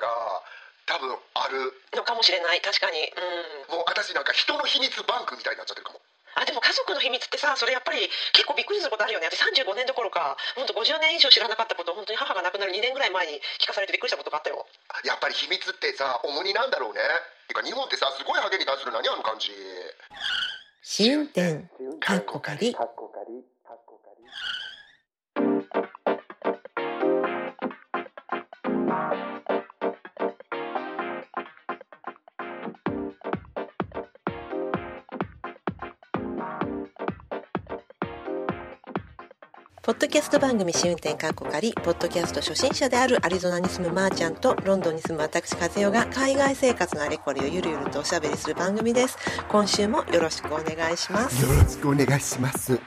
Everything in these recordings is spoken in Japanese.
が多分ある。のかもしれない。確かに。うん。もう私なんか人の秘密バンクみたいになっちゃってるかも。あでも家族の秘密ってさそれやっぱり結構びっくりすることあるよね。私35年どころか本当50年以上知らなかったことを本当に母が亡くなる2年ぐらい前に聞かされてびっくりしたことがあったよ。やっぱり秘密ってさ重荷なんだろうね。てか日本ってさすごいハゲに対する何あの感じ。試運転かっこかりポッドキャスト番組試運転かっこかりポッドキャスト初心者であるアリゾナに住むまーちゃんとロンドンに住む私和代が海外生活のあれこれをゆるゆるとおしゃべりする番組です。今週もよろしくお願いします。よろしくお願いします。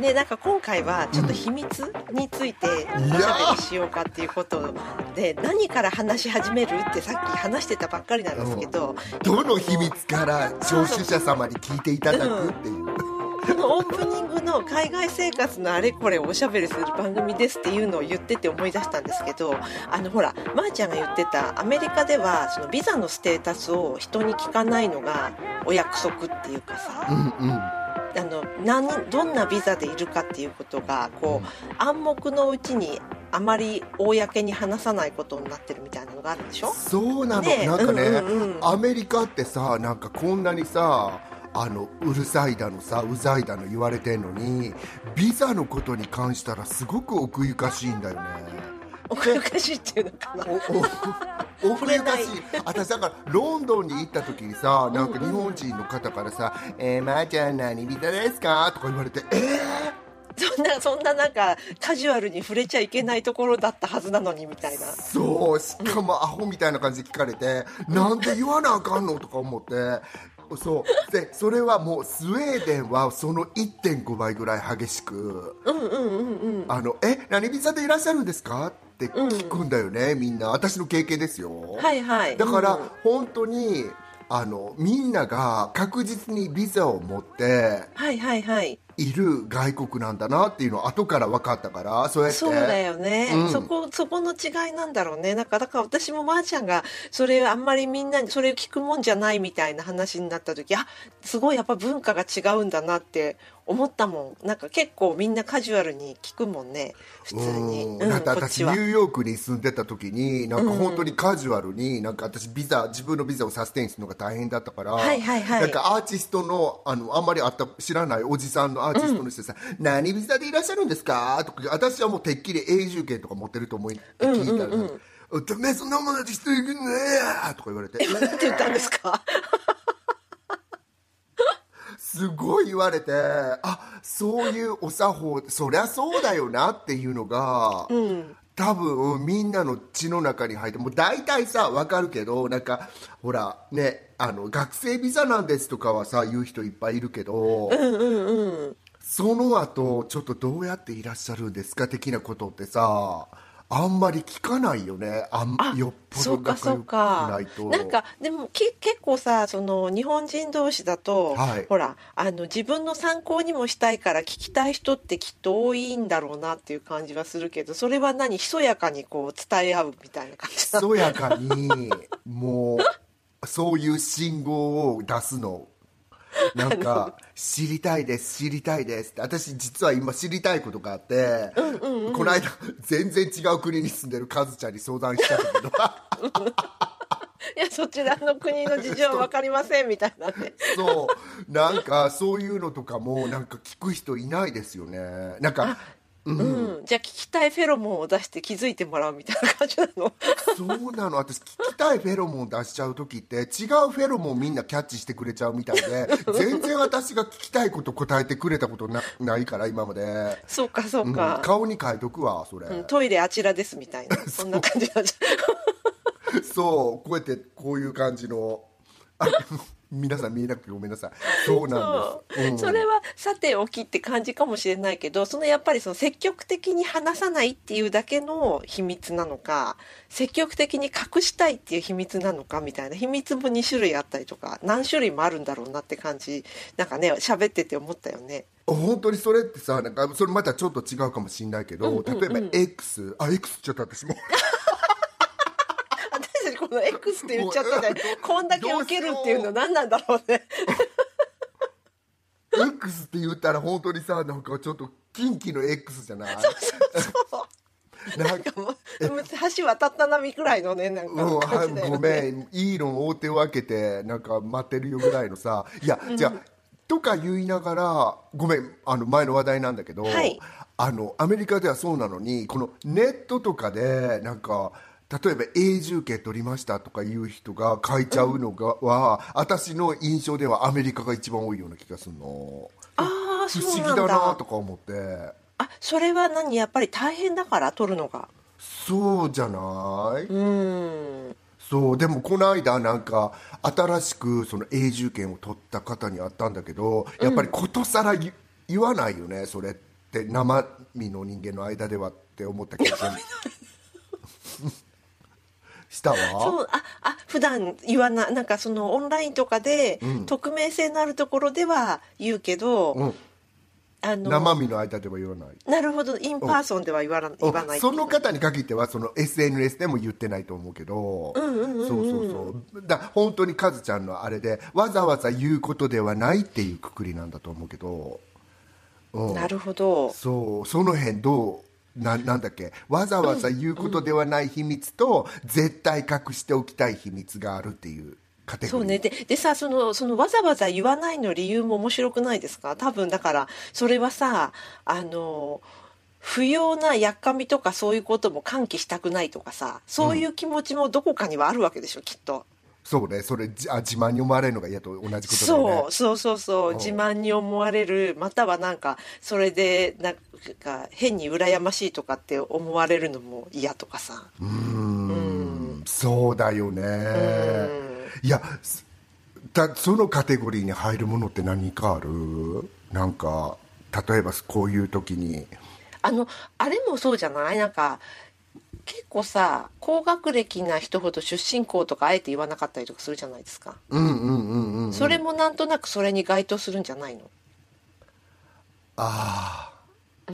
ねなんか今回はちょっと秘密についておしゃべりしようかっていうことで何から話し始めるってさっき話してたばっかりなんですけど。どの秘密から聴取者様に聞いていただくっていうこのオープニングの海外生活のあれこれをおしゃべりする番組ですっていうのを言ってて思い出したんですけどあのほらまー、あ、ちゃんが言ってたアメリカではそのビザのステータスを人に聞かないのがお約束っていうかさ、うんうん。あの何どんなビザでいるかっていうことがこう暗黙のうちにあまり公に話さないことになってるみたいなのがあるでしょ？そうなの、ねなんかね、うんうんうん。アメリカってさなんかこんなにさあのうるさいだのさうざいだの言われてんのにビザのことに関したらすごく奥ゆかしいんだよね。奥ゆかしいっていうのかな。奥ゆかしい。私だからロンドンに行った時にさなんか日本人の方からさ「えー、まー、ちゃん何ビザですか?」とか言われて「えー?」そんなそんななんかカジュアルに触れちゃいけないところだったはずなのにみたいな。そうしかもアホみたいな感じで聞かれてなんで言わなあかんの？とか思ってそう。でそれはもうスウェーデンはその1.5倍ぐらい激しく「あのえ何ビザでいらっしゃるんですか?」って聞くんだよね、みんな。私の経験ですよ。はいはい。だから、うん。本当にあのみんなが確実にビザを持ってはいはいはいいる外国なんだなっていうのを後から分かったからそうやって。そうだよね、うん。そこそこの違いなんだろうね。だからだから私もまーちゃんがそれあんまりみんなにそれ聞くもんじゃないみたいな話になった時あすごいやっぱ文化が違うんだなって思ったもん。なんか結構みんなカジュアルに聞くもんね。普通に、うん。うんだ私ニューヨークに住んでた時になんか本当にカジュアルになんか私ビザ自分のビザをサステインするのが大変だったから、はいはいはい。なんかアーティストのあのあんまりあった知らないおじさんのアーティストの人でさ、何ビザでいらっしゃるんですか？とか私はもうてっきり永住権とか持ってると思い聞いたら、おてめえそんなもので人いくんねえとか言われて。なんて言ったんですか？すごい言われてあそういうお作法そりゃそうだよなっていうのが、多分みんなの血の中に入ってもう大体さ分かるけどなんかほらねあの学生ビザなんですとかはさ言う人いっぱいいるけど、その後ちょっとどうやっていらっしゃるんですか的なことってさあんまり聞かないよね。あんあよっぽど仲良くかないと。なんかでもき結構さその日本人同士だと、はい。ほらあの自分の参考にもしたいから聞きたい人ってきっと多いんだろうなっていう感じはするけどそれは何？ひそやかにこう伝え合うみたいな感じなの？そやかにもうそういう信号を出すの。なんか「知りたいです知りたいです」って私実は今知りたいことがあって、この間全然違う国に住んでるカズちゃんに相談したんだけど。いやそちらの国の事情は分かりませんみたいなね。そう。なんかそういうのとかもなんか聞く人いないですよね。なんかうん、じゃあ聞きたいフェロモンを出して気づいてもらうみたいな感じなの？そうなの。私聞きたいフェロモン出しちゃう時って違うフェロモンみんなキャッチしてくれちゃうみたいで 全然私が聞きたいこと答えてくれたことなないから今まで、そうかそううん。か、顔に書いとくわそれ、うんトイレあちらですみたいな。そんな感じになっちゃ。う そうこうやってこういう感じの。あ皆さん見えなくてごめんなさい。そうなんです、う。ん。それはさておきって感じかもしれないけどそのやっぱりその積極的に話さないっていうだけの秘密なのか積極的に隠したいっていう秘密なのかみたいな秘密も2種類あったりとか何種類もあるんだろうなって感じなんかね喋ってて思ったよね。本当にそれってさなんかそれまたちょっと違うかもしれないけど、例えば X あ X ちょっと私も この X って言っちゃったじゃんもうこんだけ受けるっていうの何なんだろうね？X って言ったら本当にさなんかちょっと近畿の X じゃない？なんかもう橋渡った波くらいのねなんうん、か感じだよね。ごめんいいの大手を開けてなんか待ってるよぐらいのさ。いや、じゃあとか言いながらごめんあの前の話題なんだけど、はい。あのアメリカではそうなのにこのネットとかでなんか例えば永住権取りましたとかいう人が書いちゃうのが、は私の印象ではアメリカが一番多いような気がするの。ああ不そうなん思議だなだとか思って。あそれは何？やっぱり大変だから取るのが。そうじゃない、うん。そうでもこの間なんか新しくその永住権を取った方に会ったんだけどやっぱりことさら言言わないよねそれって。生身の人間の間ではって思ったけどしたそわうああ普段言わないなんかそのオンラインとかで、匿名性のあるところでは言うけど、うん。あの生身の間では言わない。なるほど。 in person では言わな言わないその方に限ってはその SNS でも言ってないと思うけどそうそうそう。だ本当にカズちゃんのあれでわざわざ言うことではないっていうくくりなんだと思うけど。うん。なるほど。そう。その辺どうななんだっけ？わざわざ言うことではない秘密と、絶対隠しておきたい秘密があるっていうカテゴリー。そうね。ででさそのそのわざわざ言わないの理由も面白くないですか？多分だからそれはさあの不要なやっかみとかそういうことも喚起したくないとかさそういう気持ちもどこかにはあるわけでしょうきっと。そうね。それじあ自慢に思われるのが嫌と同じことだよね。そう。そうそうそう。自慢に思われる。またはなんかそれでなんか変に羨ましいとかって思われるのも嫌とかさ。うん。そうだよね。いやすだそのカテゴリーに入るものって何かある？なんか例えばこういう時に。あのあれもそうじゃない？なんか結構さ高学歴な人ほど出身校とかあえて言わなかったりとかするじゃないですか、うんうんうんうんそれもなんとなくそれに該当するんじゃないの？ああ。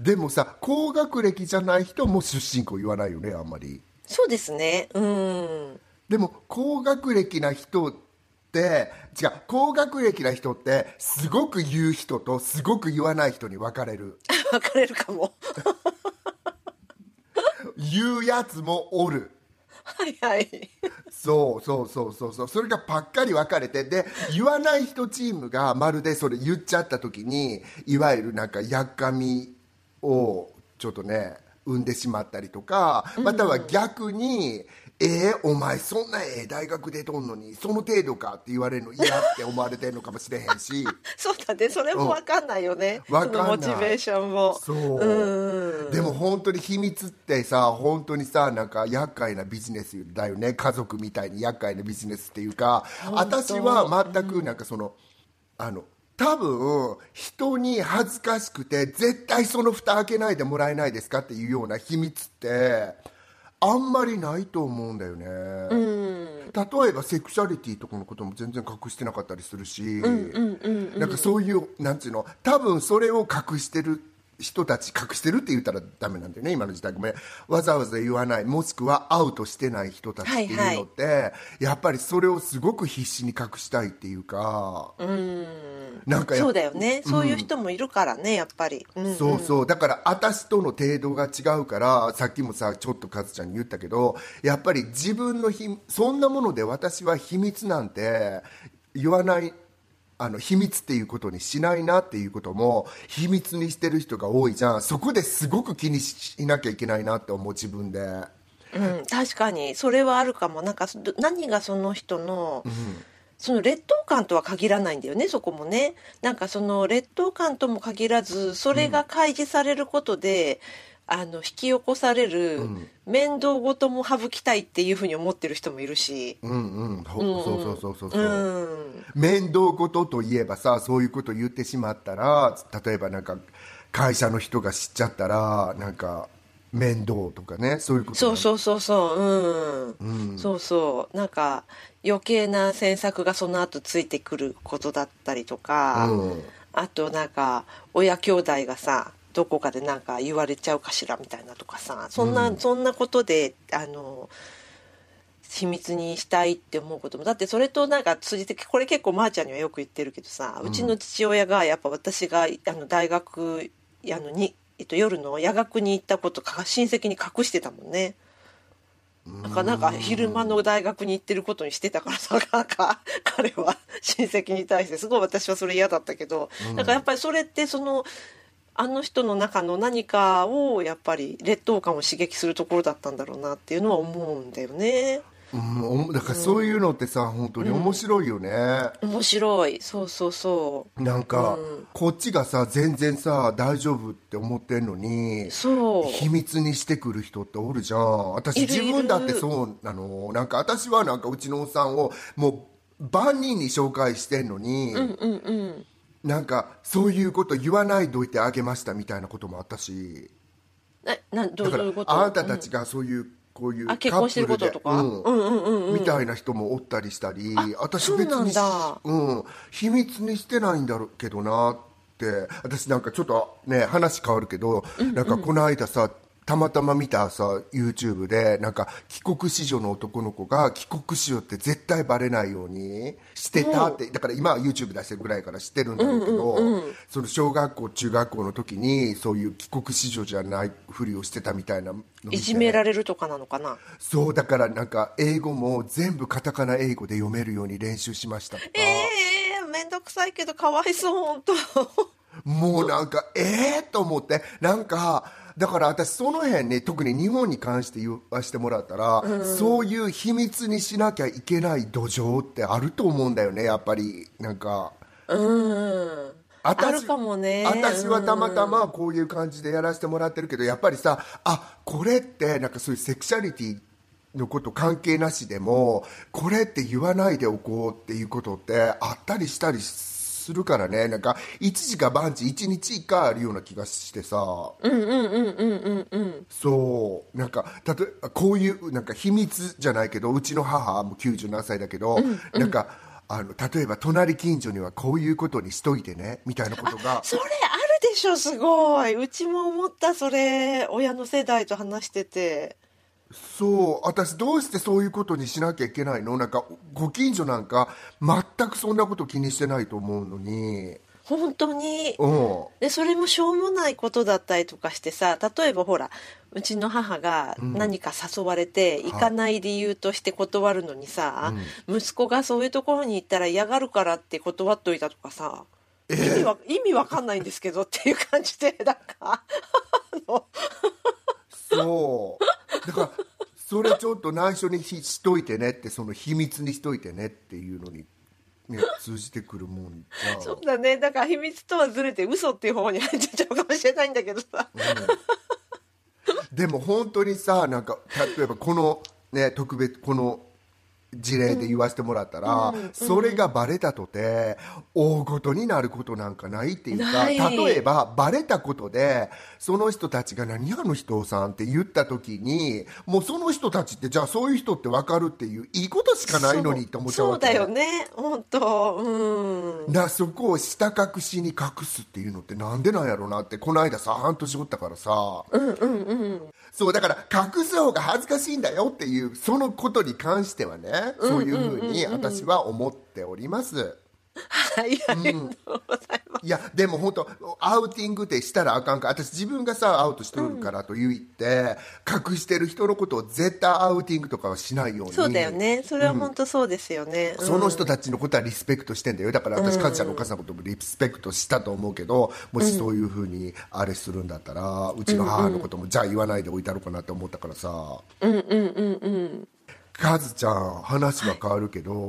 でもさ高学歴じゃない人も出身校言わないよねあんまり。そうですね。うん。でも高学歴な人って違う高学歴な人ってすごく言う人とすごく言わない人に分かれる。分かれるかも 言うやつもおる。はいはい。そうそうそうそうそう。それがばっかり分かれてで言わない人チームがまるでそれ言っちゃった時にいわゆるなんかやっかみをちょっとね生んでしまったりとかまたは逆に「えー、お前そんなええ大学出とんのにその程度か」って言われるの嫌って思われてるのかもしれへんし。そうだねそれも分かんないよね、うんわかんない。モチベーションも。そう。でも本当に秘密ってさ本当にさなんか厄介なビジネスだよね。家族みたいに厄介なビジネスっていうか。私は全くなんかその、あの多分人に恥ずかしくて絶対その蓋開けないでもらえないですかっていうような秘密ってあんまりないと思うんだよね、例えばセクシャリティとかのことも全然隠してなかったりするし。なんかそういうなんていうの多分それを隠してる人たち隠してるって言ったらダメなんだよね今の時代。ごめん。わざわざ言わない。もしくはアウトしてない人たちっていうのって、やっぱりそれをすごく必死に隠したいっていうか。なんかやっそうだよね、そういう人もいるからねやっぱり、うんそうそう。だから私との程度が違うからさっきもさちょっとカズちゃんに言ったけどやっぱり自分のひそんなもので私は秘密なんて言わないあの秘密っていうことにしないなっていうことも秘密にしてる人が多いじゃん。そこですごく気にしなきゃいけないなって思う自分で。うん、確かに。それはあるかも。なんかそ何がその人の、その劣等感とは限らないんだよねそこもね。なんかその劣等感とも限らずそれが開示されることで、あの引き起こされる面倒事も省きたいっていうふうに思ってる人もいるし、うんうん。うそうそうそうそう、う。ん、面倒事といえばさそういうこと言ってしまったら例えばなんか会社の人が知っちゃったらなんか面倒とかねそういうことそうそうそうそう。うん、そうそう。なんか余計な詮索がその後ついてくることだったりとか、うん。あとなんか親兄弟がさどこかでなんか言われちゃうかしらみたいなとかさそんな、そんなことであの秘密にしたいって思うこともだってそれとなんか通じてこれ結構まーちゃんにはよく言ってるけどさ、うちの父親がやっぱ私があの大学あのに、えっと、夜の夜学に行ったことか親戚に隠してたもんね。なん。かなんか昼間の大学に行ってることにしてたからさ なんか彼は親戚に対してすごい私はそれ嫌だったけど、なんかやっぱりそれってそのあの人の中の何かをやっぱり劣等感を刺激するところだったんだろうなっていうのは思うんだよね。うん、だからそういうのってさ、本当に面白いよね、面白い。そうそうそう。なんか、こっちがさ全然さ大丈夫って思ってんのにそう。秘密にしてくる人っておるじゃん。私自分だってそうなの。なんか私はなんかうちのおっさんをもう万人に紹介してんのに、うんうんうんなんかそういうこと言わないどいてあげましたみたいなこともあったし。えなどういうこと？あなたたちがそういう、こういうあ結婚してることとか？カップルで。うんうんうんうん。みたいな人もおったりしたり私そうなん別にだ。うん、秘密にしてないんだろうけどなって。私なんかちょっとね話変わるけど、なんかこの間さたまたま見たさ YouTube でなんか帰国子女の男の子が帰国子女って絶対バレないようにしてたってだから今は YouTube 出してるぐらいから知ってるんだろうけど、その小学校中学校の時にそういう帰国子女じゃないふりをしてたみたいないじめられるとかなのかな？そうだからなんか英語も全部カタカナ英語で読めるように練習しましたとか、ええー、めんどくさいけどかわいそう本当もうなんかええー、と思って。なんかだから私その辺ね特に日本に関して言わせてもらったら、そういう秘密にしなきゃいけない土壌ってあると思うんだよねやっぱり。なんか。うん。私あるかもね。私はたまたまこういう感じでやらせてもらってるけどやっぱりさあこれってなんかそういうセクシャリティのこと関係なしでもこれって言わないでおこうっていうことってあったりしたりするからね。なんか一時か万事一日一回あるような気がしてさ。うんうんうんうんうんうんそう。なんか例えばこういうなんか秘密じゃないけどうちの母も97歳だけど、なんかあの例えば隣近所にはこういうことにしといてねみたいなことが。それあるでしょすごい。うちも思ったそれ親の世代と話しててそう。私どうしてそういうことにしなきゃいけないの？なんかご近所なんか全くそんなこと気にしてないと思うのに。本当に？うん。でそれもしょうもないことだったりとかしてさ例えばほらうちの母が何か誘われて行かない理由として断るのにさ、息子がそういうところに行ったら嫌がるからって断っといたとかさ、意味わ意味わかんないんですけどっていう感じでなんかそうだからそれちょっと内緒にししといてねってその秘密にしといてねっていうのに、ね、通じてくるもんじゃんそうだね。だから秘密とはずれて嘘っていう方に入っちゃうかもしれないんだけどさ、でも本当にさなんか例えばこのね特別この事例で言わせてもらったら、それがバレたとて大ごとになることなんかないっていうか例えばバレたことでその人たちが「何あの人さん」って言った時にもうその人たちってじゃあそういう人って分かるっていういいことしかないのにって思っちゃうわけ。そうだよね。本当。うん。なそこを下隠しに隠すっていうのってなんでなんやろうなってこの間さ半年おったからさ、そうだから隠す方が恥ずかしいんだよっていうそのことに関してはねそういうふうに私は思っております。はいありがとうございます、いやでも本当アウティングってしたらあかんか私自分がさアウトしとるからと言って、隠してる人のことを絶対アウティングとかはしないように。そうだよね。それは本当そうですよね、うん。その人たちのことはリスペクトしてんだよ。だから私カズちゃんのお母さんのこともリスペクトしたと思うけどもしそういうふうにあれするんだったらうちの母のこともじゃあ言わないでおいたのかなって思ったからさ。うんうんうんうんカズちゃん話は変わるけど、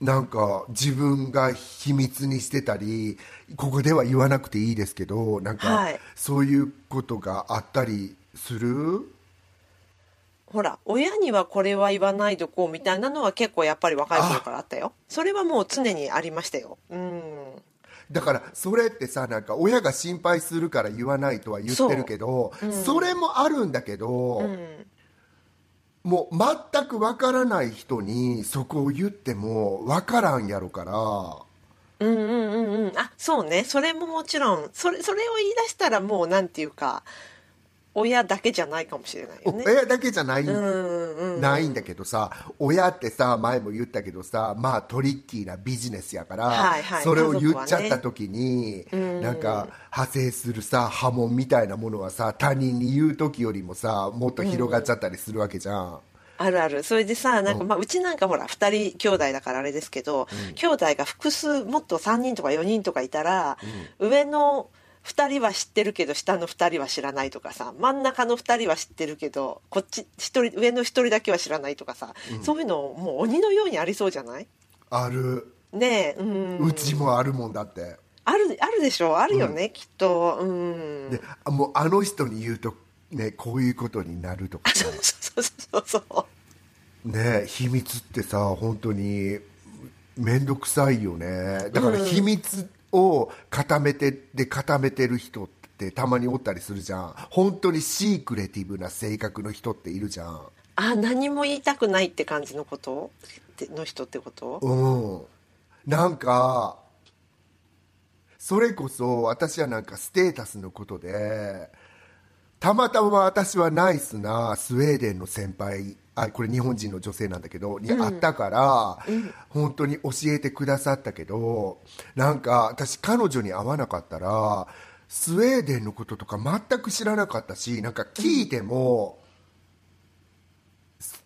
なんか自分が秘密にしてたりここでは言わなくていいですけどなんかはい。そういうことがあったりする？ほら親にはこれは言わないでこうみたいなのは結構やっぱり若い頃からあったよ。それはもう常にありましたよ。うん。だからそれってさなんか親が心配するから言わないとは言ってるけどそ,、れもあるんだけど、もう全くわからない人にそこを言ってもわからんやろから。うんうんうんうん。あそうね。それももちろん。それそれを言い出したらもうなんていうか親だけじゃないかもしれないよね。親だけじゃない、うんうんないんだけどさ親ってさ前も言ったけどさまあトリッキーなビジネスやから、はいはい。それを言っちゃった時に、なんか派生するさ波紋みたいなものはさ他人に言う時よりもさもっと広がっちゃったりするわけじゃん、あるある。それでさなんか、まあ、うちなんかほら2人兄弟だからあれですけど、兄弟が複数もっと3人とか4人とかいたら、上の2人は知ってるけど下の2人は知らないとかさ真ん中の2人は知ってるけどこっち一人上の1人だけは知らないとかさ、そういうのもう鬼のようにありそうじゃない？ある、ねえうん。うちもあるもんだって。あるあるでしょ？あるよね、きっと。うん。であもうあの人に言うとねこういうことになるとかさ。そうそうそうそうね秘密ってさ本当に面倒くさいよね。だから秘密を固めてで固めてる人ってたまにおったりするじゃん。本当にシークレティブな性格の人っているじゃん。あ何も言いたくないって感じのこと？っての人ってこと？うん。なんかそれこそ私はなんかステータスのことでたまたま私はナイスなスウェーデンの先輩あこれ日本人の女性なんだけどに会ったから、本当に教えてくださったけどなんか私彼女に会わなかったらスウェーデンのこととか全く知らなかったしなんか聞いても、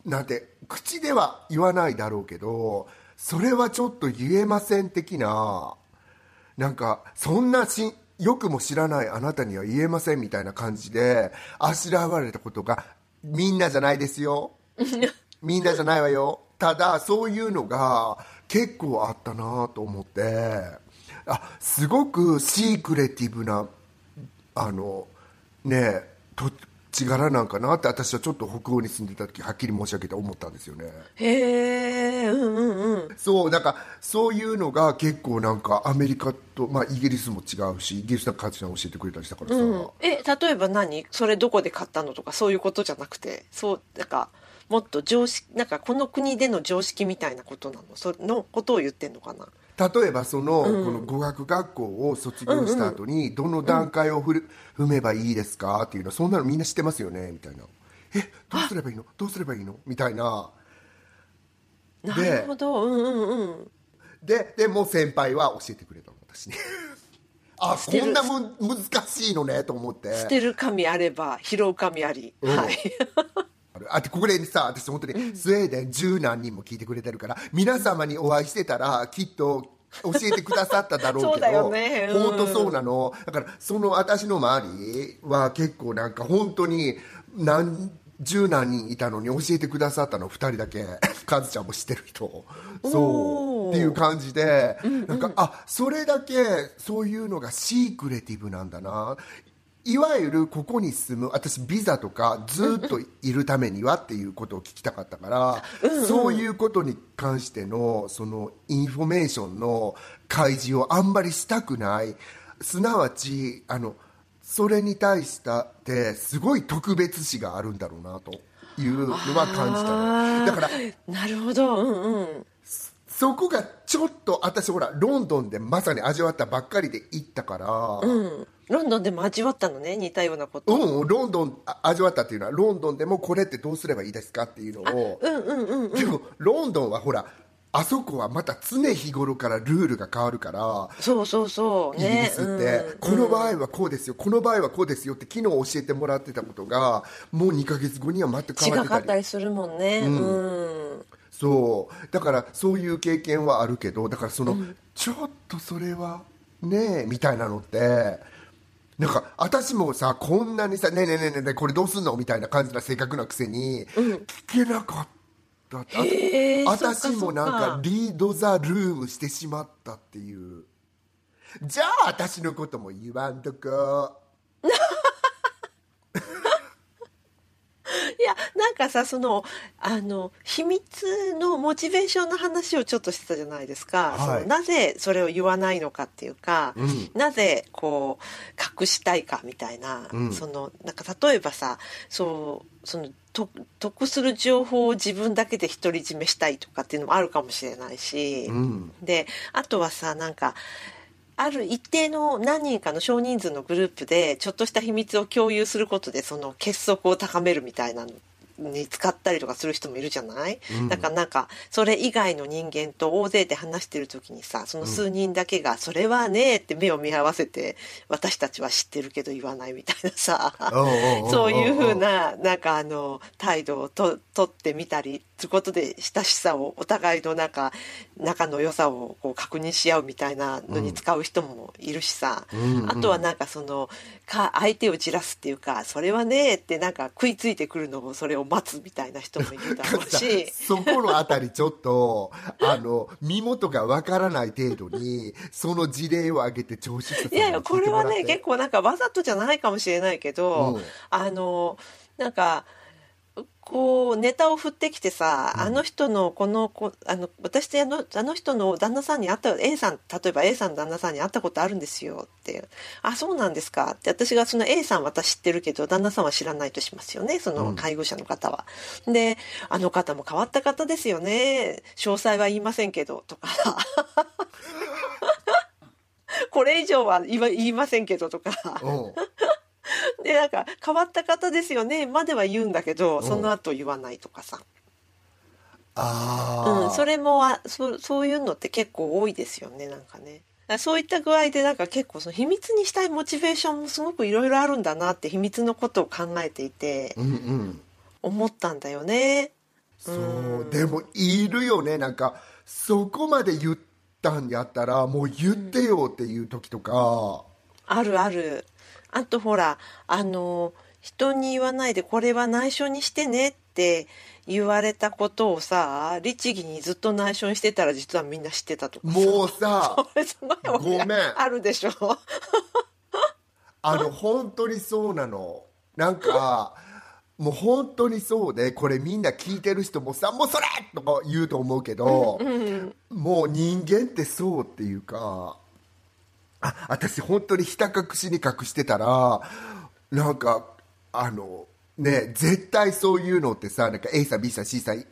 なんて口では言わないだろうけどそれはちょっと言えません的ななんかそんなしよくも知らないあなたには言えませんみたいな感じであしらわれたことがみんなじゃないですよみんなじゃないわよ。ただそういうのが結構あったなと思って。あすごくシークレティブなあのねえ土地柄なんかなって私はちょっと北欧に住んでた時はっきり申し上げて思ったんですよね。へえうんうんうん。そうだからそういうのが結構なんかアメリカと、まあ、イギリスも違うしイギリスの母ちゃん教えてくれたりしたからさ、うん、え例えば何？それどこで買ったのとかそういうことじゃなくて？そうなんかもっと常識なんかこの国での常識みたいなことなの？そのことを言ってんのかな？例えばその,、この語学学校を卒業した後にどの段階をふる、踏めばいいですか？っていうのそんなのみんな知ってますよね？みたいな。えどうすればいいの？どうすればいいの？みたいな。なるほど。うんうんうん。ででもう先輩は教えてくれたの私に。あこんなむ難しいのねと思って。捨てる神あれば拾う神あり、うん。はいあってここでさ私本当にスウェーデン十何人も聞いてくれてるから、皆様にお会いしてたらきっと教えてくださっただろうけど よね。うん。本当そうなの。だからその私の周りは結構なんか本当に何十何人いたのに教えてくださったの2人だけ。カズちゃんも知ってる人。そうっていう感じで、なんかあそれだけそういうのが secretive なんだないわゆるここに住む私ビザとかずっといるためにはっていうことを聞きたかったから、そういうことに関してのそのインフォメーションの開示をあんまりしたくない。すなわちあのそれに対してすごい特別視があるんだろうなというのは感じたの。だからなるほど。うんうんそこがちょっと私ほらロンドンでまさに味わったばっかりで行ったから、うん。ロンドンでも味わったのね似たようなこと、うん、ロンドンあ味わったっていうのはロンドンでもこれってどうすればいいですかっていうのをうんうんうん。でもロンドンはほらあそこはまた常日頃からルールが変わるからそうそうそう。イギリねスって、うん。この場合はこうですよこの場合はこうですよって昨日教えてもらってたことがもう2か月後には全く変わってたり。違かったりするもんね。うん、そう。だからそういう経験はあるけどだからその、ちょっとそれはねえみたいなのってなんか私もさこんなにさ「ねえねえねえねえこれどうすんの?」みたいな感じな性格なくせに聞けなかったって、あ私もなんかリード・ザ・ルームしてしまったっていう。じゃあ私のことも言わんとこ。い やなんかさそのあの秘密のモチベーションの話をちょっとしてたじゃないですか、はい。そのなぜそれを言わないのかっていうか、うん。なぜこう隠したいかみたいな、うん。そのなんか例えばさそうそのと得する情報を自分だけで独り占めしたいとかっていうのもあるかもしれないし、うん。であとはさなんかある一定の何人かの少人数のグループでちょっとした秘密を共有することでその結束を高めるみたいなに使ったりとかする人もいるじゃない、うん。だからなんかそれ以外の人間と大勢で話してる時にさその数人だけが「それはね」って目を見合わせて私たちは知ってるけど言わないみたいなさそういうふうななんかあの態度をと取ってみたりすることで親しさをお互いのなんか仲の良さをこう確認し合うみたいなのに使う人もいるしさ、うんうん。あとはなんかそのか相手をじらすっていうか「それはね」ってなんか食いついてくるのをそれを待つみたいな人もいるだろうし。そこのあたりちょっとあの身元がわからない程度にその事例を挙げて調子いやいやこれはね結構なんかわざとじゃないかもしれないけど、うん。あのなんかこうネタを振ってきてさ、あの人のこのこあの私あのあの人の旦那さんに会った A さん例えば A さんの旦那さんに会ったことあるんですよって「あそうなんですか」って私がその A さん私知ってるけど旦那さんは知らないとしますよねその介護者の方は。で「あの方も変わった方ですよね詳細は言いませんけど」とか。これ以上は言いませんけどとか。うん でなんか変わった方ですよねまでは言うんだけどん。その後言わないとかさ、ああ、うん、それもあそそういうのって結構多いですよねなんかね。そういった具合でなんか結構その秘密にしたいモチベーションもすごくいろいろあるんだなって秘密のことを考えていてうんうん。思ったんだよね。そう。でもいるよねなんかそこまで言ったんやったらもう言ってよっていう時とか、あるある。あとほらあの人に言わないでこれは内緒にしてねって言われたことをさ律儀にずっと内緒にしてたら実はみんな知ってたとかさ。もうさ ごめん。あるでしょ。あの本当にそうなの。なんかもう本当にそうでこれみんな聞いてる人もさ「もうそれ!」とか言うと思うけど、もう人間ってそうっていうかあ私本当にひた隠しに隠してたらなんかあのね絶対そういうのってさなんか A さん B さん C さん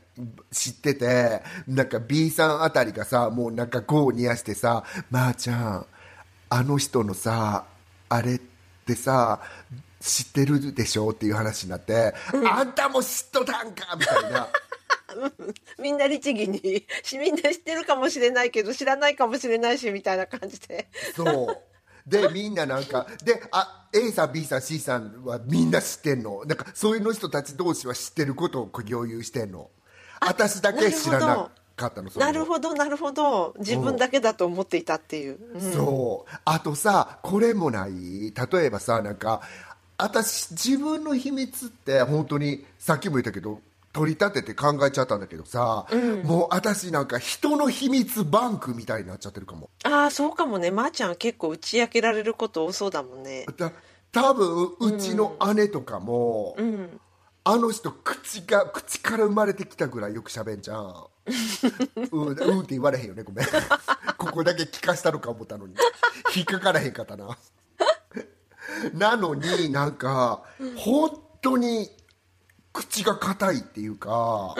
知っててなんか B さんあたりがさもうなんか5を煮やしてさ「まー、あ、ちゃんあの人のさあれってさ知ってるでしょ?」っていう話になって「あんたも知っとたんか!」みたいな。みんな律儀にしみんな知ってるかもしれないけど知らないかもしれないしみたいな感じで。そう。で みんななんかであ A さん B さん C さんはみんな知ってんの？なんかそういうの人たち同士は知ってることを共有してんの？私だけ知らなかったのそれをなるほどなるほど。自分だけだと思っていたっていう、うん。そう。あとさこれもない？例えばさなんか私自分の秘密って本当にさっきも言ったけど取り立てて考えちゃったんだけどさ、もう私なんか人の秘密バンクみたいになっちゃってるかも。ああそうかもね。まー、ちゃん結構打ち明けられること多そうだもんね。だ多分うちの姉とかも、あの人口が口から生まれてきたぐらいよく喋んじゃん。うん、うんって言われへんよねごめん。ここだけ聞かしたのか思ったのに。引っかからへんかったな。なのになんか本当に口が硬いっていうか、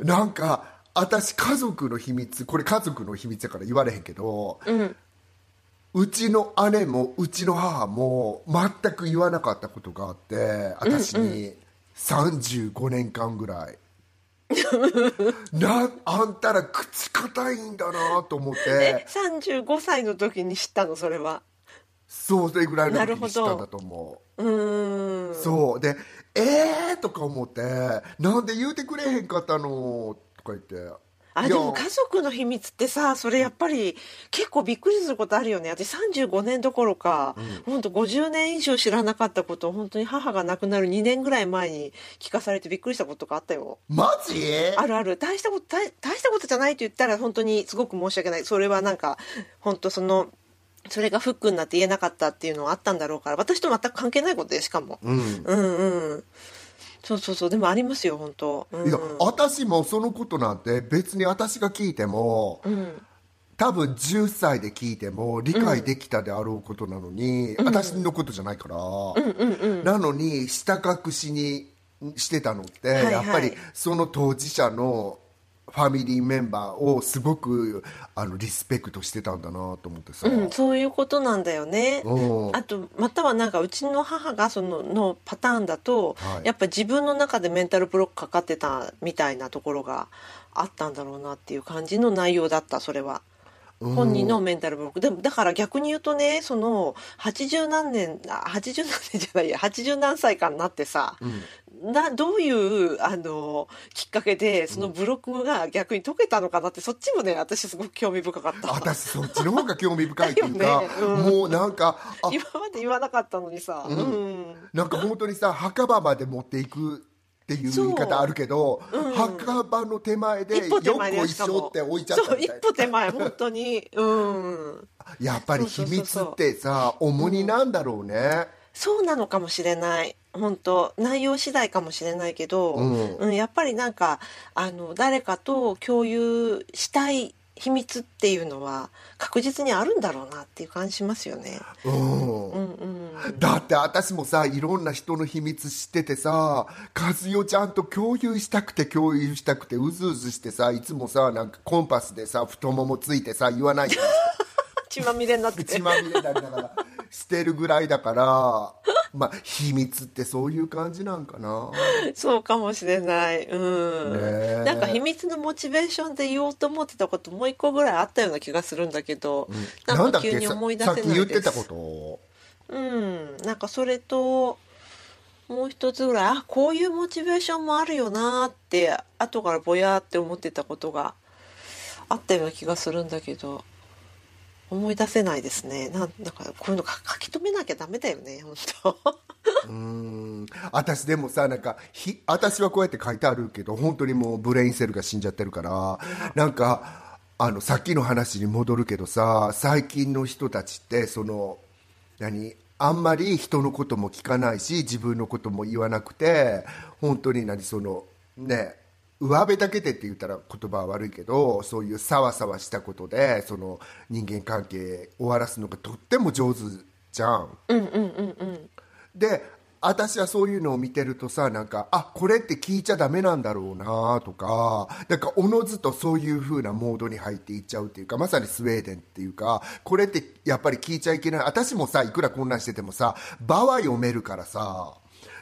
なんか私家族の秘密これ家族の秘密やから言われへんけど、うちの姉もうちの母も全く言わなかったことがあって私に35年間ぐらい。なあんたら口硬いんだなと思っえて35歳の時に知ったのそれは。そうそれぐらいの時に知ったんだと思う。うーんそう。で「えー!」とか思って「なんで言うてくれへんかったの?」とか言って。あでも家族の秘密ってさそれやっぱり結構びっくりすることあるよね。私35年どころか、ほんと50年以上知らなかったことを本当に母が亡くなる2年ぐらい前に聞かされてびっくりしたことがあったよ。マジ？あるある。大したこと大大したことじゃないと言ったら本当にすごく申し訳ない。それはなんか本当そのそれがフックになって言えなかったっていうのはあったんだろうから私と全く関係ないことでしかも、うん。うんうん。そうそうそう。でもありますよ本当、うん、いや私もそのことなんて別に私が聞いても、多分10歳で聞いても理解できたであろうことなのに、私のことじゃないから、なのに下隠しにしてたのって、はいはい。やっぱりその当事者のファミリーメンバーをすごくあのリスペクトしてたんだなと思ってさ、うん、そういうことなんだよね。うん。あとまたはなんかうちの母がそののパターンだと、はい。やっぱ自分の中でメンタルブロックかかってたみたいなところがあったんだろうなっていう感じの内容だったそれは。本人のメンタルブロック。でもだから逆に言うとねその80何年あ80何年じゃないや80何歳かになってさ、などういうあのきっかけでそのブロックが逆に解けたのかなって、そっちもね私すごく興味深かった。私そっちの方が興味深いっていうか、ね。うん。もうなんかあ今まで言わなかったのにさ、うん。なんか本当にさ墓場まで持っていくっていう言い方あるけど、墓場の手前で一歩手前でよっこ一緒って置いちゃったそう一みたいな。歩手前本当に。うん。やっぱり秘密ってさ重荷なんだろうね、そうなのかもしれない。本当内容次第かもしれないけど、うん。うんやっぱりなんかあの誰かと共有したい秘密っていうのは確実にあるんだろうなっていう感じしますよね。うん。うんうん、だって私もさいろんな人の秘密知っててさ和代ちゃんと共有したくて共有したくてうずうずしてさいつもさなんかコンパスでさ太ももついてさ言わないで 血まみれになって。血まみれになりながらしてるぐらいだからまあ秘密ってそういう感じなんかな。そうかもしれない。うん。なんか秘密のモチベーションで言おうと思ってたこともう一個ぐらいあったような気がするんだけど、なんか急に思い出せさないです。っき言ってたこと？うん。なんかそれと、もう一つぐらい、あ、こういうモチベーションもあるよなって、後からぼやって思ってたことがあったような気がするんだけど、思い出せないですね。なんだかこういうの書き留めなきゃダメだよね、本当うん私でもさなんかひ私はこうやって書いてあるけど本当にもうブレインセルが死んじゃってるからなんかあのさっきの話に戻るけどさ最近の人たちってその何？あんまり人のことも聞かないし自分のことも言わなくて本当に何そのね上辺だけでって言ったら言葉は悪いけどそういうさわさわしたことでその人間関係終わらすのがとっても上手じゃん。で私はそういうのを見てるとさなんかあこれって聞いちゃダメなんだろうなとかなんかおのずとそういう風なモードに入っていっちゃうっていうかまさにスウェーデンっていうかこれってやっぱり聞いちゃいけない私もさいくら混乱しててもさ場は読めるからさ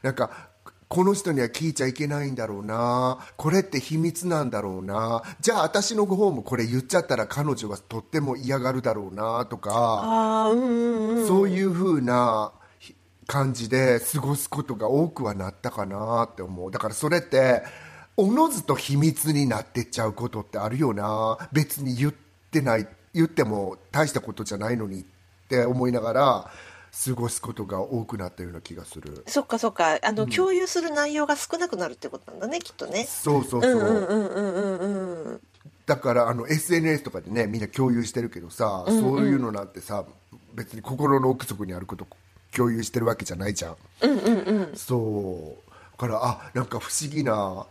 なんかこの人には聞いちゃいけないんだろうなこれって秘密なんだろうなじゃあ私の方もこれ言っちゃったら彼女はとっても嫌がるだろうなとかうんうんうん。そういう風なひ感じで過ごすことが多くはなったかなって思うだからそれっておのずと秘密になってっちゃうことってあるよな別に言ってない言っても大したことじゃないのにって思いながら過ごすことが多くなったような気がするそっかそっか。あの、共有する内容が少なくなるってことなんだね、きっとね。そうそうそう、うんうんうんうんうん。だからあの SNS とかでねみんな共有してるけどさ、そういうのなんてさ別に心の奥底にあること共有してるわけじゃないじゃん,、そう。だからあなんか不思議な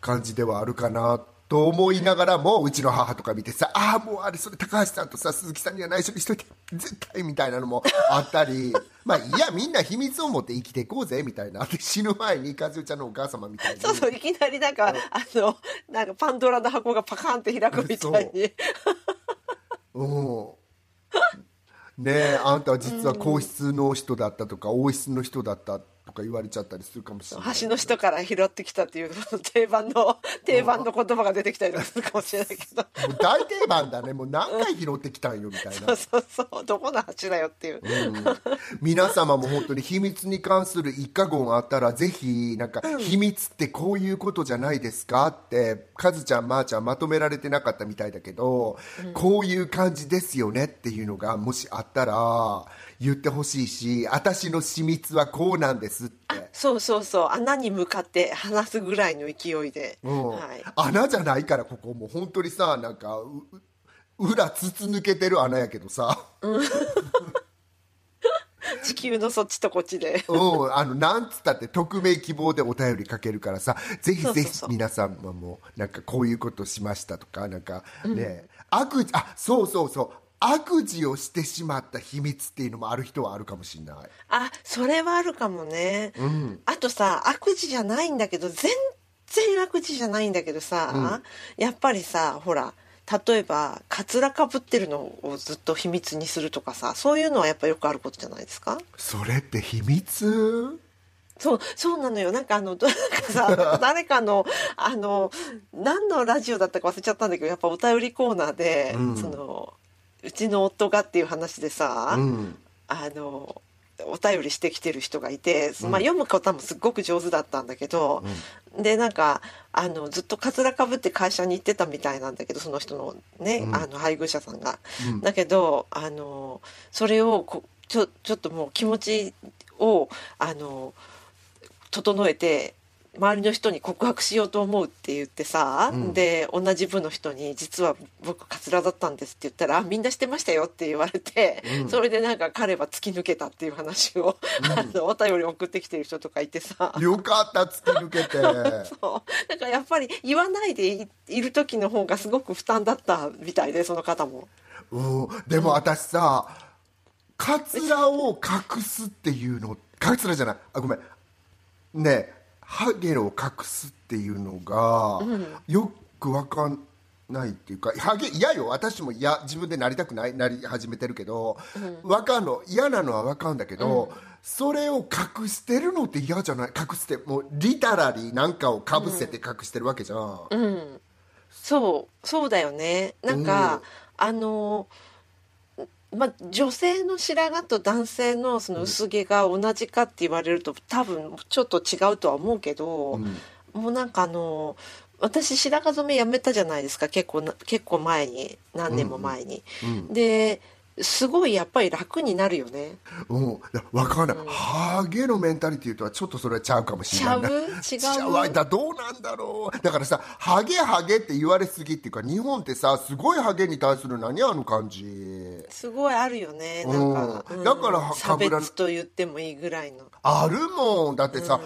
感じではあるかなと思いながらもうちの母とか見てさああもうあれそれ高橋さんとさ鈴木さんには内緒にしといて絶対みたいなのもあったり まあいやみんな秘密を持って生きていこうぜみたいな。で死ぬ前に和代ちゃんのお母様みたいに。そうそう、いきなりなんか、あの、なんかパンドラの箱がパカーンって開くみたいに。うんねあなたは実は皇室の人だったとか王室の人だった。とか言われちゃったりするかもしれない。橋の下から拾ってきたっていう定番の 定番の言葉が出てきたりするかもしれないけど。大定番だね。もう何回拾ってきたんよみたいな。そうそうそう。どこの橋だよっていう、皆様も本当に秘密に関する一過言あったらぜひなんか秘密ってこういうことじゃないですかってカズちゃんまー、ちゃんまとめられてなかったみたいだけど、こういう感じですよねっていうのがもしあったら言ってほしいし私の秘密はこうなんですって。そうそうそう。穴に向かって話すぐらいの勢いで、うん。はい、穴じゃないからここもう本当にさなんかうう裏筒抜けてる穴やけどさ、地球のそっちとこっちで。うん、あのなんつったって匿名希望でお便りかけるからさぜひぜひ皆さんもなんかこういうことしましたとかなんかね、悪事あそうそうそう悪事をしてしまった秘密っていうのもある人はあるかもしれない。あそれはあるかもね、あとさ悪事じゃないんだけど全然楽ちじゃないんだけどさ、やっぱりさほら例えばカツラかぶってるのをずっと秘密にするとかさそういうのはやっぱよくあることじゃないですか？それって秘密？そうそうなのよ。なんかあのどなんかさ 誰かのあの何のラジオだったか忘れちゃったんだけどやっぱお便りコーナーで、うん。そのうちの夫がっていう話でさ、うん。あのお便りしてきてる人がいて、まあ、読む方もすっごく上手だったんだけど、でなんかあのずっとかつらかぶって会社に行ってたみたいなんだけどその人のね、うん。あの配偶者さんが。うん。だけどあのそれをこちょちょっともう気持ちをあの整えて周りの人に告白しようと思うって言ってさ、うん。で同じ部の人に「実は僕カツラだったんです」って言ったらあ「みんなしてましたよ」って言われて、うん。それでなんか彼は突き抜けたっていう話を、あのお便り送ってきてる人とかいてさ。よかった突き抜けて。そう。だからやっぱり言わないでいいる時の方がすごく負担だったみたいでその方も。うん。でも私さカツラを隠すっていうのカツラじゃない。あごめん。ねえハゲを隠すっていうのが、よくわかんないっていうかハゲ嫌よ。私も嫌自分でなりたくないなり始めてるけど、わかんの嫌なのはわかるんだけど、それを隠してるのって嫌じゃない？隠してもうリタラリーなんかをかぶせて隠してるわけじゃん、うん、そうそうだよね。なんか、あのまあ女性の白髪と男性のその薄毛が同じかって言われると多分ちょっと違うとは思うけど、もうなんかあの私白髪染めやめたじゃないですか結構な結構前に何年も前に。ですごいやっぱり楽になるよね。うん、いやわかんない、ハゲのメンタリティとはちょっとそれはちゃうかもしれないな。ちゃう？違う？わだどうなんだろう。だからさハゲハゲって言われすぎっていうか日本ってさすごいハゲに対する何あの感じ？すごいあるよね。なんか、うん。だからは差被ら別と言ってもいいぐらいの。あるもん。だってさ、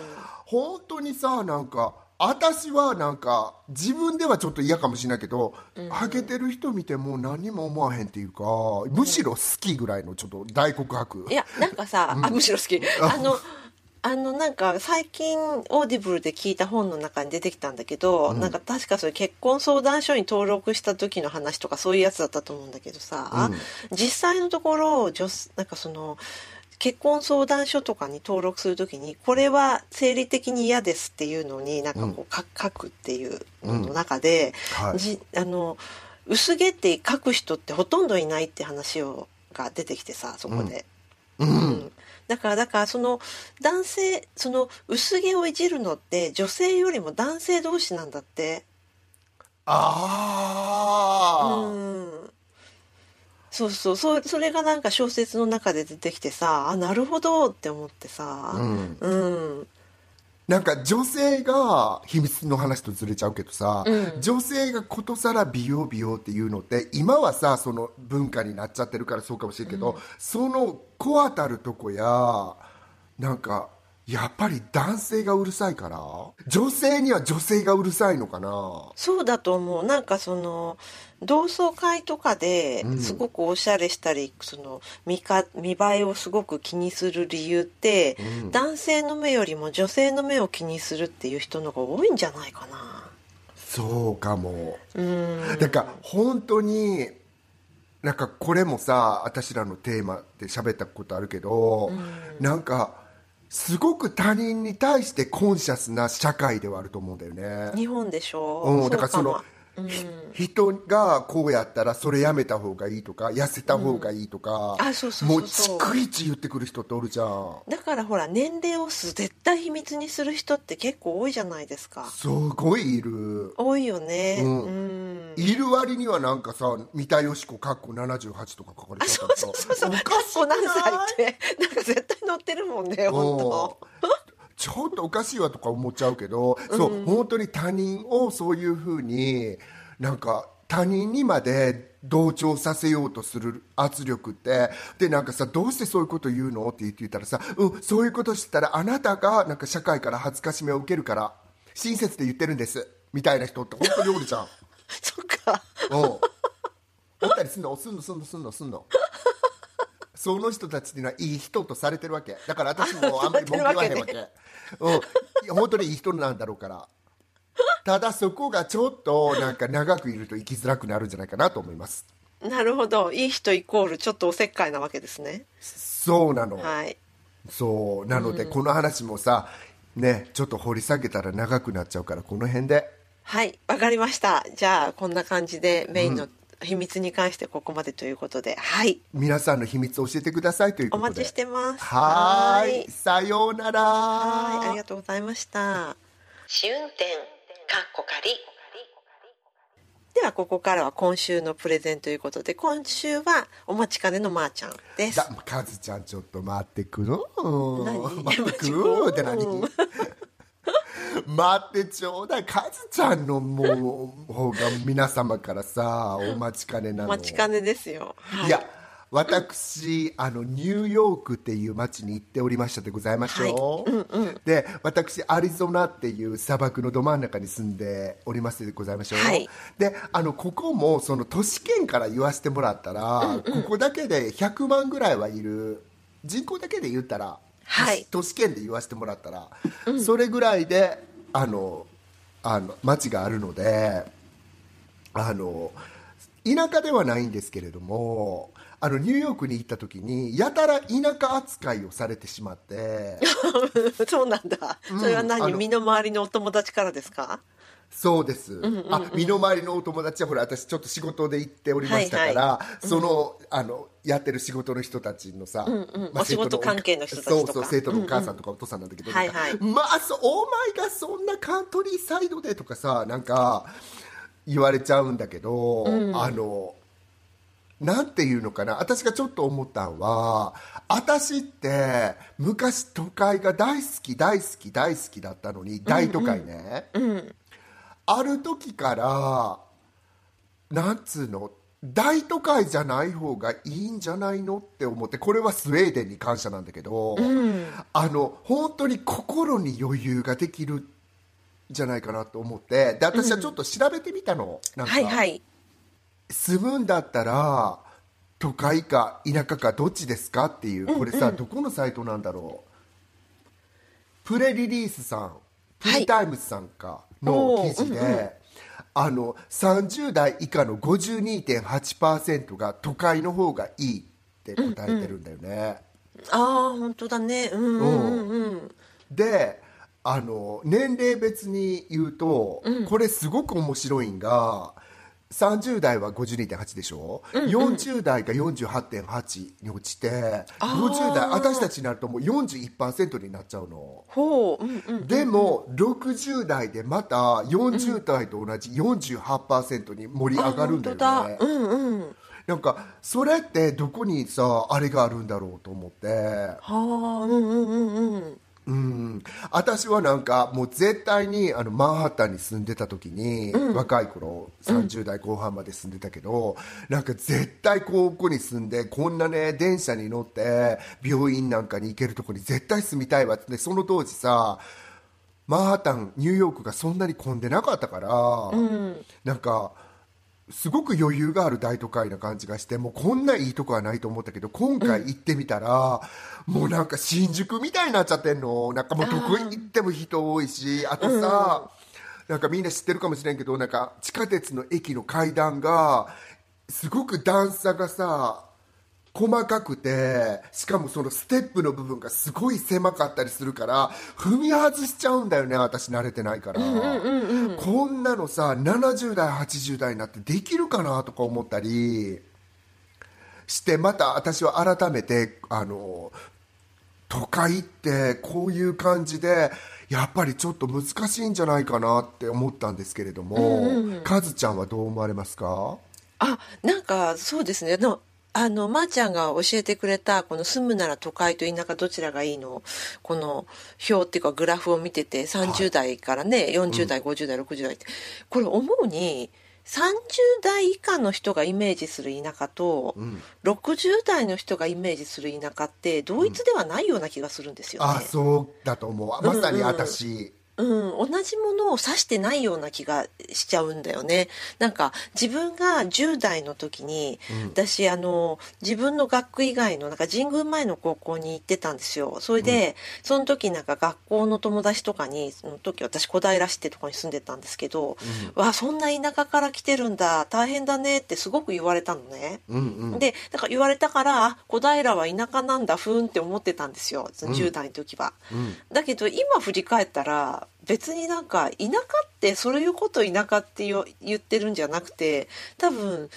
本当にさなんか私はなんか自分ではちょっと嫌かもしれないけど、ハゲてる人見ても何も思わへんっていうかむしろ好きぐらいのちょっと大告白いやなんかさ、あむしろ好き。あのあのなんか最近オーディブルで聞いた本の中に出てきたんだけど、なんか確かそれ結婚相談所に登録した時の話とかそういうやつだったと思うんだけどさ、実際のところ女なんかその結婚相談所とかに登録するときにこれは生理的に嫌ですっていうのになんかこうか書くっていうのの中で、はい。じあの薄毛って書く人ってほとんどいないって話をが出てきてさそこで。うん。だからだからその男性その薄毛をいじるのって女性よりも男性同士なんだって。ああ、うんそうそう。そそれがなんか小説の中で出てきてさあなるほどって思ってさ。うん。うん。なんか女性が秘密の話とずれちゃうけどさ、女性がことさら美容美容っていうのって今はさその文化になっちゃってるからそうかもしれんけど、その子当たるとこやなんかやっぱり男性がうるさいから女性には女性がうるさいのかな。そうだと思う。なんかその同窓会とかですごくおしゃれしたり、その見か見栄えをすごく気にする理由って、男性の目よりも女性の目を気にするっていう人の方が多いんじゃないかな。そうかも。うん。だから本当になんかこれもさ私らのテーマで喋ったことあるけど、なんかすごく他人に対してコンシャスな社会ではあると思うんだよね。日本でしょ、うん、だからそのうかもひ人がこうやったらそれやめた方がいいとか痩せた方がいいとか、あそうそうもそう。逐一言ってくる人っておるじゃん。だからほら年齢を絶対秘密にする人って結構多いじゃないですか。すごいいる。多いよね。ううん。ん、いる割にはなんかさ三田佳子かっこ78とか書かれてあそうたそうそうそう。おかかっしこ何歳って。なんか絶対載ってるもんね本当うんちょっとおかしいわとか思っちゃうけど、そう本当に他人をそういうふうになんか他人にまで同調させようとする圧力ってでなんかさどうしてそういうこと言うのって言ってたらさ、うん、そういうことしたらあなたがなんか社会から恥ずかしめを受けるから親切で言ってるんですみたいな人って本当におるじゃん。そっか。うん。おったりすんのすんの？すんの？すんの？すんの？その人たちっていうのはいい人とされてるわけ。だから私もあんまり文句言わへんわけ。うん。本当にいい人なんだろうから。ただそこがちょっとなんか長くいると生きづらくなるんじゃないかなと思います。なるほど。いい人イコールちょっとおせっかいなわけですね。そうなの、はい。そう。なので、この話もさねちょっと掘り下げたら長くなっちゃうからこの辺で。はい。わかりました。じゃあこんな感じでメインの秘密に関してここまでということで、はい。皆さんの秘密を教えてくださいということで。お待ちしてます。はーい。はい。さようなら。はい。ありがとうございました。試運転かっこ仮ではここからは今週のプレゼンということで今週はお待ちかねのまーちゃんです。だカズちゃんちょっと待ってくる何？待ってくるって何？待ってちょうだいカズちゃんのもう方が皆様からさお待ちかねなおの待ちかねですよ、はい。や私あのニューヨークっていう街に行っておりましたでございましょう、で私アリゾナっていう砂漠のど真ん中に住んでおりますでございましょう、はい。であのここもその都市圏から言わせてもらったら、ここだけで100万ぐらいはいる。人口だけで言ったら、はい。都市圏で言わせてもらったら、それぐらいであのあの街があるのであの田舎ではないんですけれどもあのニューヨークに行った時にやたら田舎扱いをされてしまって。そうなんだ。それは何、身の回りのお友達からですか？そうです、あ身の回りのお友達はほら私ちょっと仕事で行っておりましたから、はいそのあのやってる仕事の人たちのさ、んまあお仕事生徒の関係の人たちとか。そうそう生徒のお母さんとかお父さんなんだけど、はいなんかはいまあそうお前がそんなカントリーサイドでとかさなんか言われちゃうんだけど、あのなんていうのかな私がちょっと思ったんは私って昔都会が大好き大好き大好きだったのに大都会ね、ある時からなんつうの大都会じゃない方がいいんじゃないのって思ってこれはスウェーデンに感謝なんだけど、あの本当に心に余裕ができるんじゃないかなと思ってで私はちょっと調べてみたの、なんか。はいはい。住むんだったら都会か田舎かどっちですかっていうこれさ、どこのサイトなんだろう。プレスリリースさん PR TIMESさんかの記事で、あの30代以下の52.8%が都会の方がいいって答えてるんだよね、ああ本当だね。うんうんうんうん。であの年齢別に言うと、これすごく面白いんが30代は52.8でしょ、40代が48.8に落ちて50代私たちになるともう41%になっちゃうの。ほう、うんうん、でも60代でまた40代と同じ48%に盛り上がるんだよね、うんうん。なんかそれってどこにさあれがあるんだろうと思って。はあうんうんうんうんうん、私はなんかもう絶対にあのマンハッタンに住んでた時に、若い頃30代後半まで住んでたけど、なんか絶対ここに住んでこんなね電車に乗って病院なんかに行けるとこに絶対住みたいわってその当時さマンハッタンニューヨークがそんなに混んでなかったから、なんかすごく余裕がある大都会な感じがしてもうこんないいとこはないと思ったけど今回行ってみたら、もうなんか新宿みたいになっちゃってんの。なんかもうどこ行っても人多いしあとさ、なんかみんな知ってるかもしれんけどなんか地下鉄の駅の階段がすごく段差がさ細かくてしかもそのステップの部分がすごい狭かったりするから踏み外しちゃうんだよね私慣れてないから、こんなのさ70代80代になってできるかなとか思ったりしてまた私は改めてあの都会ってこういう感じでやっぱりちょっと難しいんじゃないかなって思ったんですけれども、カズちゃんはどう思われますか？あなんかそうですね。のあのまー、ちゃんが教えてくれたこの住むなら都会と田舎どちらがいいの？この表っていうかグラフを見てて30代からね、40代50代60代って。これ思うに30代以下の人がイメージする田舎と、60代の人がイメージする田舎って同一ではないような気がするんですよね。あそうだと思う。まさに私、うん、同じものを指してないような気がしちゃうんだよね。なんか自分が10代の時に、私あの自分の学区以外のなんか神宮前の高校に行ってたんですよ。それで、その時なんか学校の友達とかにその時私小平市ってとこに住んでたんですけど、わあそんな田舎から来てるんだ。大変だねってすごく言われたのね。うんうん。でだから言われたからあ小平は田舎なんだ。ふーんって思ってたんですよ。その10代の時は。うん。だけど今振り返ったら別になんか田舎ってそういうこと田舎って言ってるんじゃなくて多分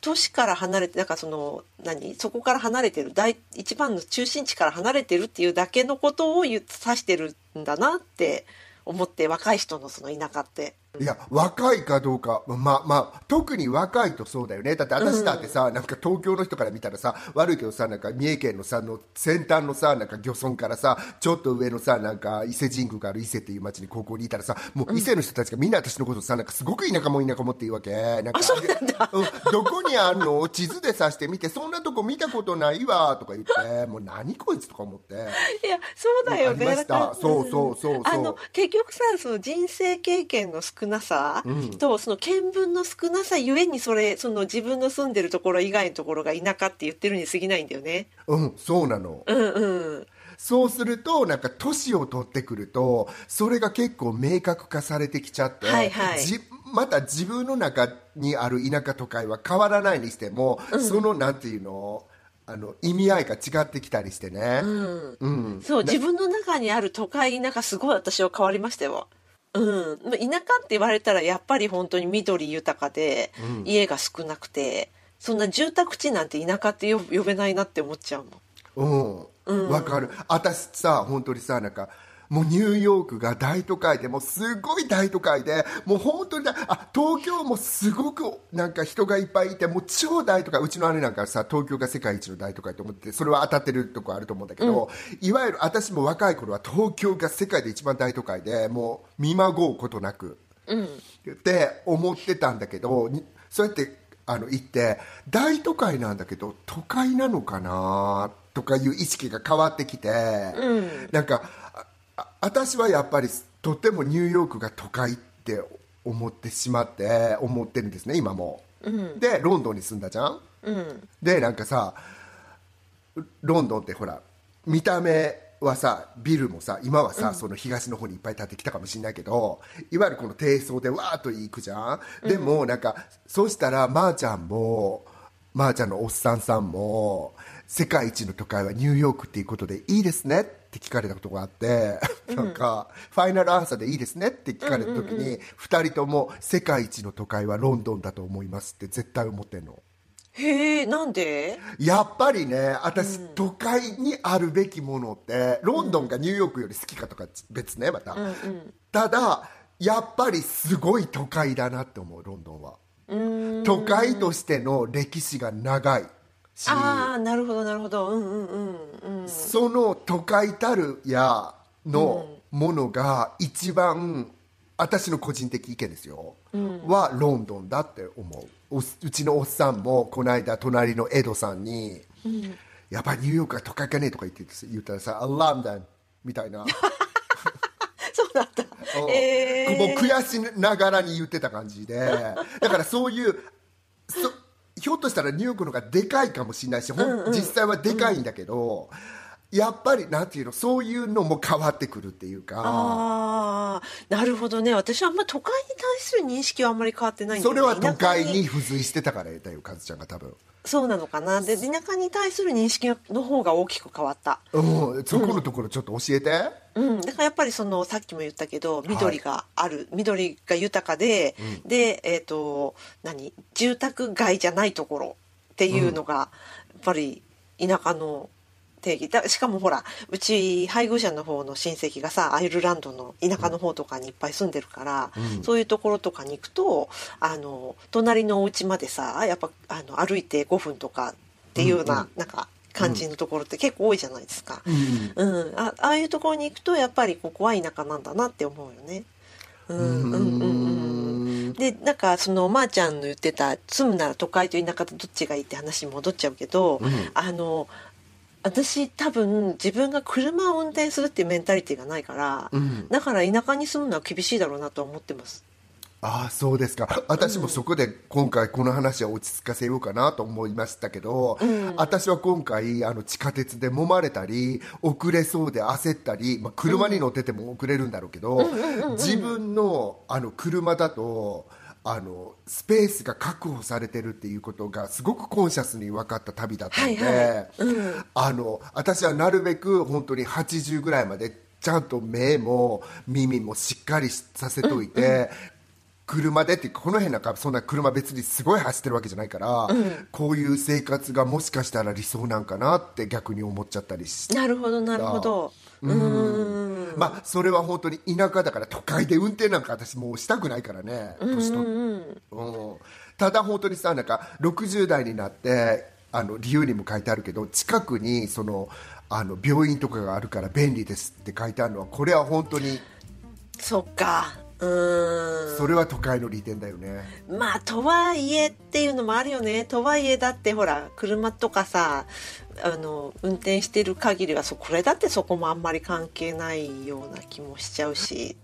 都市から離れてなんかその何？そこから離れてる大一番の中心地から離れてるっていうだけのことを指してるんだなって思って若い人のその田舎って。いや若いかどうかまあまあ特に若いとそうだよね。だって私だってさ、なんか東京の人から見たらさ悪いけどさなんか三重県のさの先端のさなんか漁村からさちょっと上のさなんか伊勢神宮がある伊勢っていう町に高校にいたらさもう伊勢の人たちがみんな私のことさなんかすごく田舎も田舎もって言うわけ。なんかうなんどこにあんの？地図で指してみてそんなとこ見たことないわとか言ってもう何こいつとか思って。いやそうだよね。そうそうそうそう。あの結局さその人生経験の少なさと、その見聞の少なさゆえにそれその自分の住んでるところ以外のところが田舎って言ってるに過ぎないんだよね。うんそうなの。うんうん。そうするとなんか年を取ってくるとそれが結構明確化されてきちゃって、はいはい。じまた自分の中にある田舎都会は変わらないにしても、そのなんていうのあの意味合いが違ってきたりしてね、うん。そう自分の中にある都会田舎すごい私は変わりましたよ。うん、まあ田舎って言われたらやっぱり本当に緑豊かで、家が少なくてそんな住宅地なんて田舎って呼呼べないなって思っちゃうもん。うん。わ、かる。私さ本当にさなんかもうニューヨークが大都会でもうすごい大都会でもう本当にだあ東京もすごくなんか人がいっぱいいてもう超大都会うちの姉なんかさ東京が世界一の大都会と思っててそれは当たってるとこあると思うんだけど、いわゆる私も若い頃は東京が世界で一番大都会でもう見まごうことなく、って思ってたんだけどにそうやってあの行って大都会なんだけど都会なのかなとかいう意識が変わってきて、なんかああ私はやっぱりとってもニューヨークが都会って思ってしまって思ってるんですね今も、でロンドンに住んだじゃん、でなんかさロンドンってほら見た目はさビルもさ今はさ、その東の方にいっぱい建ってきたかもしれないけどいわゆるこの低層でわーっと行くじゃん、でもなんかそうしたらまー、ちゃんもまー、ちゃんのおっさんさんも世界一の都会はニューヨークっていうことでいいですねって聞かれたことがあって、なんかファイナルアンサーでいいですねって聞かれた時に、2人とも世界一の都会はロンドンだと思いますって絶対思ってんの。へえなんで？やっぱりね私、都会にあるべきものってロンドンがニューヨークより好きかとか別ねまた、ただやっぱりすごい都会だなって思うロンドンは。都会としての歴史が長いし。ああなるほどなるほど。うんうんうん。うんその都会たるやのものが一番私の個人的意見ですよ、はロンドンだって思う。おうちのおっさんもこの間隣のエドさんに、やっぱりニューヨークは都会かねとか言って言ったらさ「I love them」みたいな。そうだった。うん。えー。もう悔しながらに言ってた感じで。だからそういうそひょっとしたらニューヨークの方がでかいかもしれないし、ほん実際はでかいんだけど、やっぱりなんていうのそういうのも変わってくるっていうか。ああなるほどね。私はあんま都会に対する認識はあんまり変わってないんそれは都会に付随してたからだよカズちゃんが多分。そうなのかな。で田舎に対する認識の方が大きく変わった。うん、そこのところちょっと教えて、うん、だからやっぱりそのさっきも言ったけど緑がある、緑が豊かで、でえっ、と何？住宅街じゃないところっていうのが、やっぱり田舎の定義。だしかもほらうち配偶者の方の親戚がさアイルランドの田舎の方とかにいっぱい住んでるから、そういうところとかに行くとあの隣のお家までさやっぱあの歩いて5分とかっていうような、なんか感じのところって結構多いじゃないですか。うん、あああいうところに行くとやっぱりここは田舎なんだなって思うよね。うんうんうんうん。でなんかそのまーちゃんの言ってた住むなら都会と田舎とどっちがいいって話に戻っちゃうけど、あの私多分自分が車を運転するっていうメンタリティーがないから、うん。だから田舎に住むのは厳しいだろうなとは思ってます。ああそうですか。私もそこで今回この話は落ち着かせようかなと思いましたけど、私は今回あの地下鉄で揉まれたり遅れそうで焦ったり、まあ、車に乗ってても遅れるんだろうけど、自分のあの車だとあのスペースが確保されてるっていうことがすごくコンシャスに分かった旅だったので、はいはい。あの私はなるべく本当に80ぐらいまでちゃんと目も耳もしっかりさせといて、車でっていうかこの辺なんかそんな車別にすごい走ってるわけじゃないから、こういう生活がもしかしたら理想なんかなって逆に思っちゃったりして。なるほどなるほどうーん。まあそれは本当に田舎だから都会で運転なんか私もうしたくないからね年取っうん。ただ本当にさなんか60代になってあの理由にも書いてあるけど近くにそのあの病院とかがあるから便利ですって書いてあるのはこれは本当にそっかうーん。それは都会の利点だよね。まあとはいえっていうのもあるよね。とはいえだってほら車とかさあの運転してる限りはそこれだってそこもあんまり関係ないような気もしちゃうし。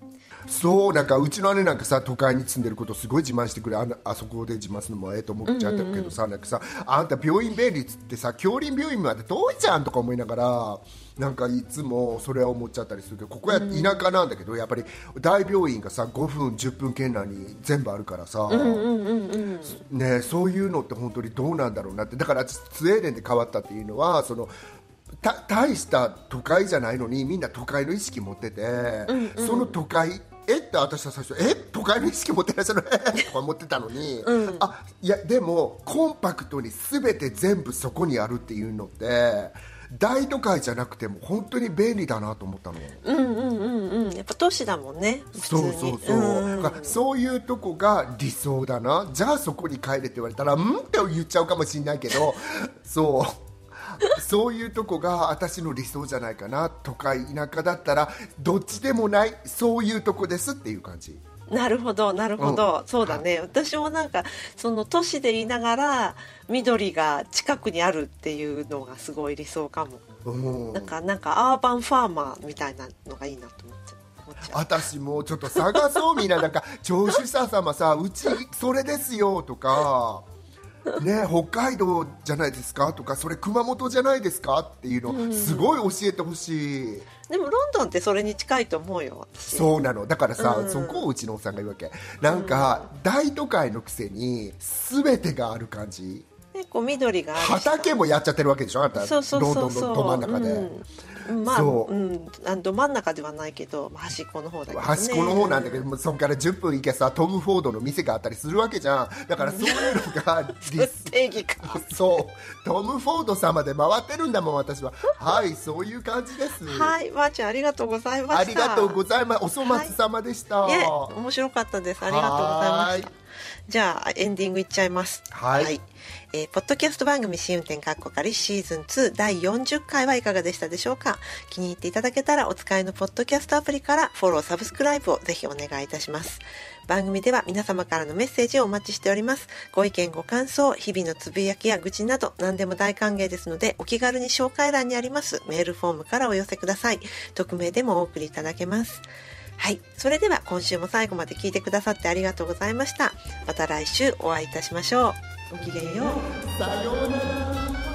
そうなんかうちの姉なんかさ都会に住んでることすごい自慢してくれあのあそこで自慢するのもええと思っちゃったけどさ、なんかさあんた病院便利っつってさ京林病院まで遠いじゃんとか思いながらなんかいつもそれは思っちゃったりするけどここや田舎なんだけどやっぱり大病院がさ5分10分圏内に全部あるからさ、ね、そういうのって本当にどうなんだろうなって。だからスウェーデンで変わったっていうのはそのた大した都会じゃないのにみんな都会の意識持ってて、その都会えって私は最初え都会の意識持ってらっしゃる？え とか思ってたのに、あいやでもコンパクトに全て全部そこにあるっていうのって大都会じゃなくても本当に便利だなと思ったの。うんうんうんうん。やっぱ都市だもんねそうに。そうそう、ん。だからそういうとこが理想だな。じゃあそこに帰れって言われたらうんって言っちゃうかもしれないけど そう。そういうとこが私の理想じゃないかな。都会田舎だったらどっちでもないそういうとこですっていう感じなるほどなるほど、そうだね。私もなんかその都市でいながら緑が近くにあるっていうのがすごい理想かも、うん。なんかなんかアーバンファーマーみたいなのがいいなと思っちゃう思っちゃう。私もうちょっと探そうみんな。なんか聴取者様さうちそれですよとかね北海道じゃないですかとかそれ熊本じゃないですかっていうのすごい教えてほしい。でもロンドンってそれに近いと思うよ私。そうなの。だからさ、うん。そこをうちのおっさんが言うわけ。なんか、大都会のくせに全てがある感じ結構緑が畑もやっちゃってるわけでしょ？あんた。そうそうのど真ん中で、うん、まあそう。うん。あのど真ん中ではないけどまあ端っこの方だけど、ね、端っこの方なんだけど、もうそこから10分行けさトム・フォードの店があったりするわけじゃん。だからそういうのが定義 かそう。トム・フォード様で回ってるんだもん私は。はいそういう感じです。はいまー、ちゃんありがとうございました。ありがとうございますお粗末様でした、いえ面白かったです。ありがとうございました。はじゃあエンディングいっちゃいます。はい。えーポッドキャスト番組試運転かっこかりシーズン2第40回はいかがでしたでしょうか？気に入っていただけたらお使いのポッドキャストアプリからフォローサブスクライブをぜひお願いいたします。番組では皆様からのメッセージをお待ちしております。ご意見ご感想日々のつぶやきや愚痴など何でも大歓迎ですのでお気軽に紹介欄にありますメールフォームからお寄せください。匿名でもお送りいただけますはい。それでは今週も最後まで聞いてくださってありがとうございました。また来週お会いいたしましょう。ごきげんよう。さようなら